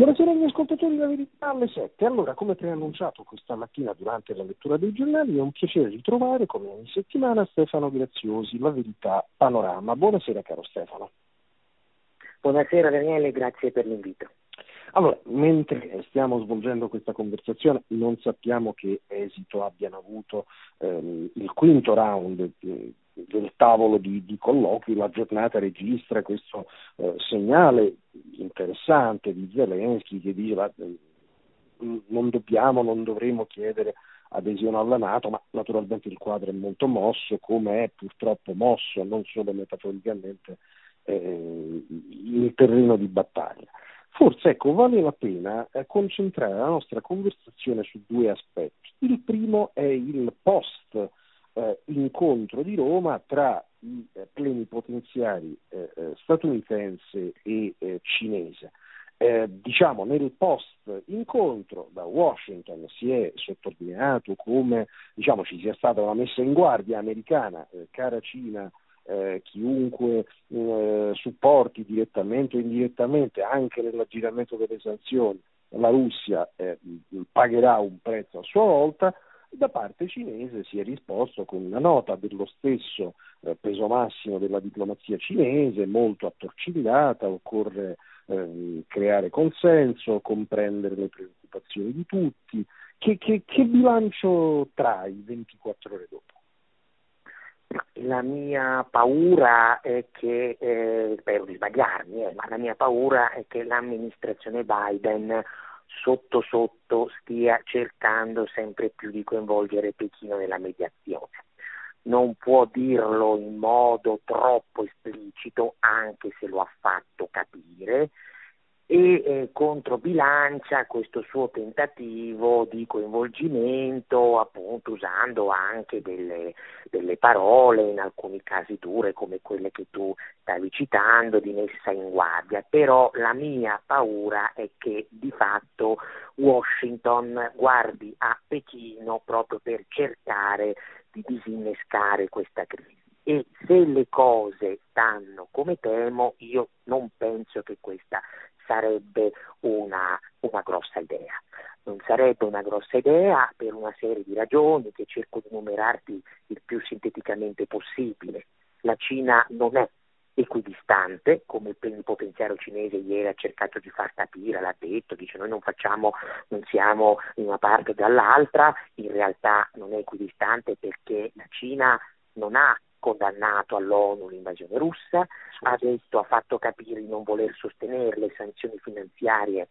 Buonasera agli ascoltatori della Verità alle 7. Allora, come preannunciato questa mattina durante la lettura dei giornali, è un piacere ritrovare, come ogni settimana, Stefano Graziosi, La Verità Panorama. Buonasera caro Stefano. Buonasera Daniele, grazie per l'invito. Allora, mentre stiamo svolgendo questa conversazione, non sappiamo che esito abbiano avuto ehm, il quinto round eh, del tavolo di, di, colloqui, la giornata registra questo eh, segnale interessante di Zelensky che dice eh, non dobbiamo, non dovremmo chiedere adesione alla Nato, ma naturalmente il quadro è molto mosso, come è purtroppo mosso, non solo metaforicamente, eh, il terreno di battaglia. Forse ecco, vale la pena eh, concentrare la nostra conversazione su due aspetti. Il primo è il post eh, incontro di Roma tra i eh, plenipotenziari eh, eh, statunitense e cinese. Diciamo nel post incontro da Washington si è sottolineato come diciamo, ci sia stata una messa in guardia americana, cara Cina, eh, chiunque eh, supporti direttamente o indirettamente anche nell'aggiramento delle sanzioni la Russia eh, pagherà un prezzo a sua volta, da parte cinese si è risposto con una nota dello stesso eh, peso massimo della diplomazia cinese, molto attorcigliata, occorre eh, creare consenso, comprendere le preoccupazioni di tutti. Che, che, che bilancio trai 24 ore dopo? La mia paura è che, eh, spero di sbagliarmi, eh, ma la mia paura è che l'amministrazione Biden sotto sotto stia cercando sempre più di coinvolgere Pechino nella mediazione. Non può dirlo in modo troppo esplicito, anche se lo ha fatto capire, e eh, controbilancia questo suo tentativo di coinvolgimento appunto usando anche delle, delle, parole in alcuni casi dure come quelle che tu stavi citando di messa in guardia. Però la mia paura è che di fatto Washington guardi a Pechino proprio per cercare di disinnescare questa crisi e se le cose stanno come temo io non penso che questa sarebbe una, una grossa idea. Non sarebbe una grossa idea per una serie di ragioni che cerco di numerarti il più sinteticamente possibile. La Cina non è equidistante, come il plenipotenziario cinese ieri ha cercato di far capire, l'ha detto, dice noi non facciamo, non siamo in una parte o dall'altra, in realtà non è equidistante perché la Cina non ha condannato all'ONU l'invasione russa, ha detto, ha fatto capire di non voler sostenere le sanzioni finanziarie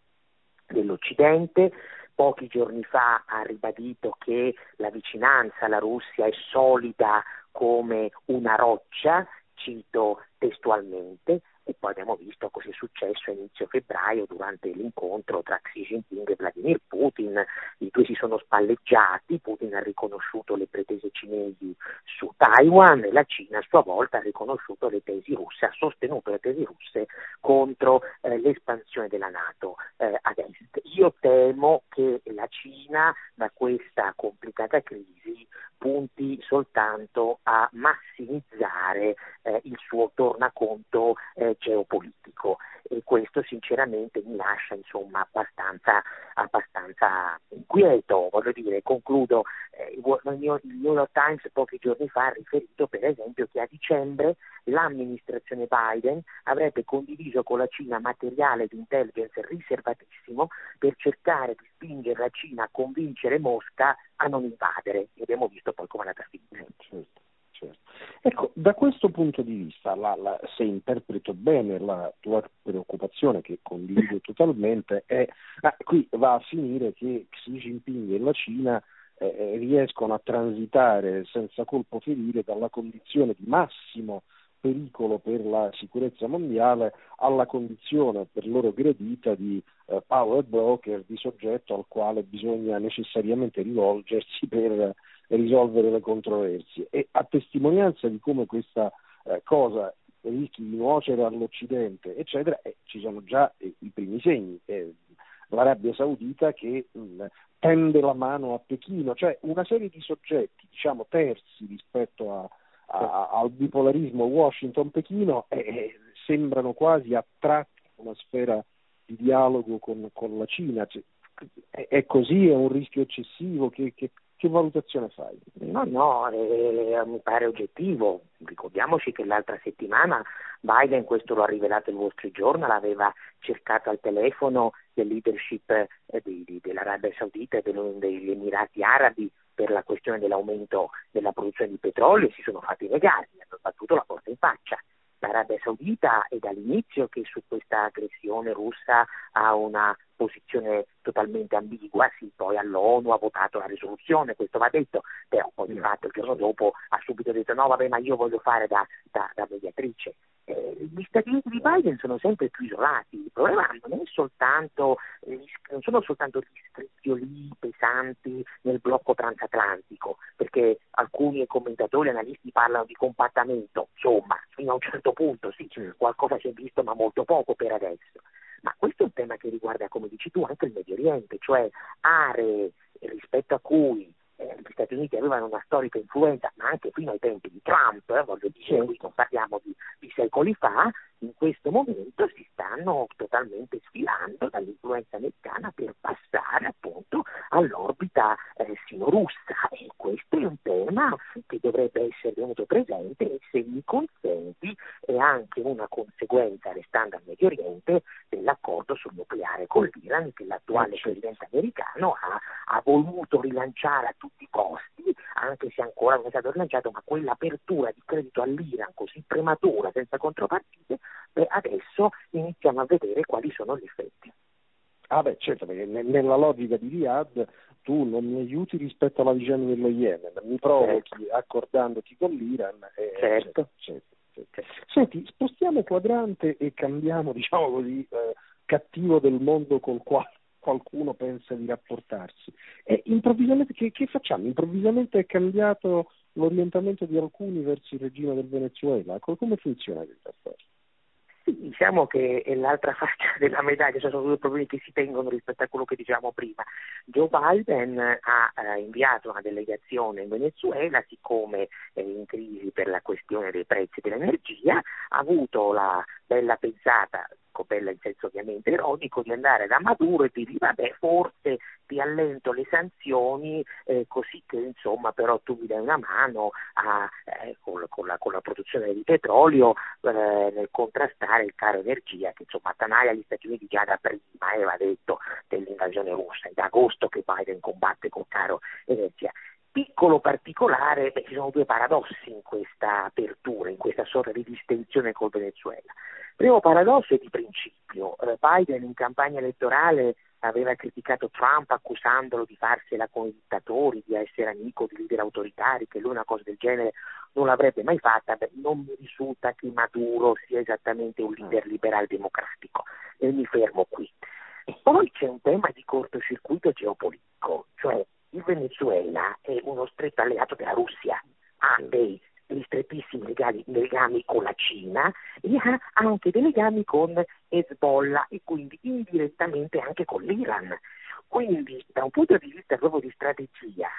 dell'Occidente, pochi giorni fa ha ribadito che la vicinanza alla Russia è solida come una roccia, cito textualmente, e poi abbiamo visto cosa è successo a inizio febbraio durante l'incontro tra Xi Jinping e Vladimir Putin, i due si sono spalleggiati, Putin ha riconosciuto le pretese cinesi su Taiwan e la Cina a sua volta ha riconosciuto le tesi russe, ha sostenuto le tesi russe contro eh, l'espansione della Nato eh, ad est. Io temo che la Cina da questa complicata crisi punti soltanto a massimizzare eh, il suo tornaconto eh, geopolitico. E questo sinceramente mi lascia insomma abbastanza, abbastanza inquieto, voglio dire, concludo, eh, il New York Times pochi giorni fa ha riferito per esempio che a dicembre l'amministrazione Biden avrebbe condiviso con la Cina materiale di intelligence riservatissimo per cercare di spingere la Cina a convincere Mosca a non invadere. E abbiamo visto poi come è andata a finire. Certo, certo. Ecco, da questo punto di vista, la, la, se interpreto bene la tua preoccupazione, che condivido totalmente, è ah, qui va a finire che Xi Jinping e la Cina eh, eh, riescono a transitare senza colpo ferire dalla condizione di massimo pericolo per la sicurezza mondiale alla condizione per loro gradita di eh, power broker, di soggetto al quale bisogna necessariamente rivolgersi per risolvere le controversie. E a testimonianza di come questa eh, cosa rischi di nuocere all'Occidente, eccetera, eh, ci sono già eh, i primi segni. Eh, L'Arabia Saudita che mh, tende la mano a Pechino, cioè una serie di soggetti, diciamo, terzi rispetto a, a, al bipolarismo Washington-Pechino eh, sembrano quasi attratti a una sfera di dialogo con, con la Cina. Cioè, è, è, così? È un rischio eccessivo? Che, che, che valutazione fai? No, no, eh, mi pare oggettivo. Ricordiamoci che l'altra settimana Biden, questo lo ha rivelato il Wall Street Journal, aveva cercato al telefono le leadership eh, di, di, dell'Arabia Saudita e degli Emirati Arabi per la questione dell'aumento della produzione di petrolio e si sono fatti negare, hanno battuto la porta in faccia l'Arabia Saudita è dall'inizio che su questa aggressione russa ha una posizione totalmente ambigua, sì, poi all'ONU ha votato la risoluzione, questo va detto, però poi di fatto il giorno dopo ha subito detto no vabbè ma io voglio fare da, da, da mediatrice. Eh, gli Stati Uniti di Biden sono sempre più isolati, il problema non, soltanto, eh, non sono soltanto gli scricchioli pesanti nel blocco transatlantico, perché alcuni commentatori analisti parlano di compattamento, insomma, fino a un certo punto sì, qualcosa si è visto ma molto poco per adesso. Ma questo è un tema che riguarda, come dici tu, anche il Medio Oriente, cioè aree rispetto a cui eh, gli Stati Uniti avevano una storica influenza, ma anche fino ai tempi di Trump, eh, voglio dire, qui non parliamo di, di secoli fa, in questo momento si stanno totalmente sfilando dall'influenza americana per passare appunto all'orbita eh, sino-russa. E questo è un tema che dovrebbe essere tenuto presente e se mi consenti è anche una conseguenza, restando al Medio Oriente, dell'accordo sul nucleare con l'Iran che l'attuale eh, presidente americano ha, ha voluto rilanciare a tutti i costi, anche se ancora non è stato rilanciato, ma quell'apertura di credito all'Iran così prematura, senza contropartite, beh, adesso iniziamo a vedere quali sono gli effetti. Ah beh, certo, perché nella logica di Riyadh tu non mi aiuti rispetto alla vicenda dello Yemen, mi provochi certo. accordandoti con l'Iran. E, certo. certo, certo. Senti, spostiamo quadrante e cambiamo, diciamo così, eh, cattivo del mondo col quale qualcuno pensa di rapportarsi. E improvvisamente che, che facciamo? Improvvisamente è cambiato l'orientamento di alcuni verso il regime del Venezuela. Come funziona questa storia? Diciamo che è l'altra faccia della medaglia, cioè sono due problemi che si tengono rispetto a quello che dicevamo prima. Joe Biden ha eh, inviato una delegazione in Venezuela, siccome è in crisi per la questione dei prezzi dell'energia, ha avuto la bella pensata bella in senso ovviamente ironico, di andare da Maduro e di dire vabbè forse ti allento le sanzioni eh, così che insomma però tu mi dai una mano a, eh, con, con, la, con, la, produzione di petrolio eh, nel contrastare il caro energia che insomma attanaglia gli Stati Uniti già da prima aveva detto dell'invasione russa, è da agosto che Biden combatte col caro energia piccolo particolare, beh, ci sono due paradossi in questa apertura, in questa sorta di distensione col Venezuela. Il primo paradosso è di principio. Eh, Biden in campagna elettorale aveva criticato Trump accusandolo di farsela con i dittatori, di essere amico di leader autoritari, che lui una cosa del genere non l'avrebbe mai fatta, beh, non mi risulta che Maduro sia esattamente un leader liberal democratico. E mi fermo qui. E poi c'è un tema di cortocircuito geopolitico, cioè il Venezuela è uno stretto alleato della Russia, ha dei dei strettissimi legami, legami, con la Cina e ha anche dei legami con Hezbollah e quindi indirettamente anche con l'Iran. Quindi da un punto di vista proprio di strategia,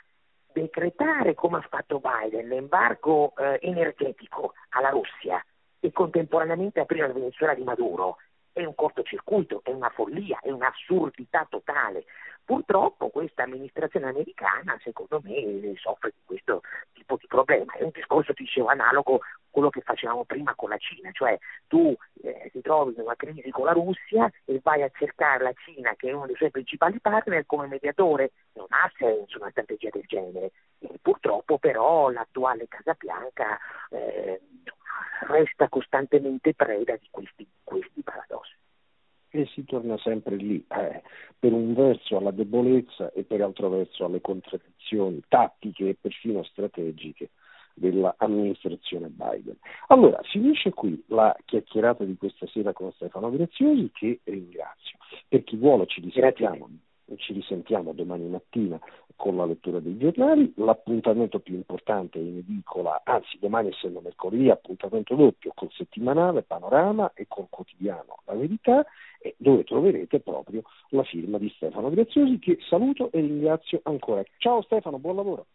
decretare come ha fatto Biden l'embargo eh, energetico alla Russia e contemporaneamente aprire la Venezuela di Maduro è un cortocircuito, è una follia, è un'assurdità totale. Purtroppo questa amministrazione americana, secondo me, soffre di questo tipo di problema. È un discorso, dicevo, analogo a quello che facevamo prima con la Cina, cioè tu eh, ti trovi in una crisi con la Russia e vai a cercare la Cina, che è uno dei suoi principali partner, come mediatore. Non ha senso una strategia del genere. E purtroppo però l'attuale Casa Bianca eh, resta costantemente preda di questi, questi paradossi e si torna sempre lì, eh, per un verso alla debolezza e per altro verso alle contraddizioni tattiche e perfino strategiche dell'amministrazione Biden. Allora, finisce qui la chiacchierata di questa sera con Stefano Graziosi, che ringrazio. Per chi vuole ci risentiamo, ci risentiamo domani mattina con la lettura dei giornali, l'appuntamento più importante in edicola, anzi domani essendo mercoledì, appuntamento doppio col settimanale Panorama e col quotidiano La Verità, dove troverete proprio la firma di Stefano Graziosi che saluto e ringrazio ancora. Ciao Stefano, buon lavoro.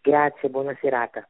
Grazie, buona serata.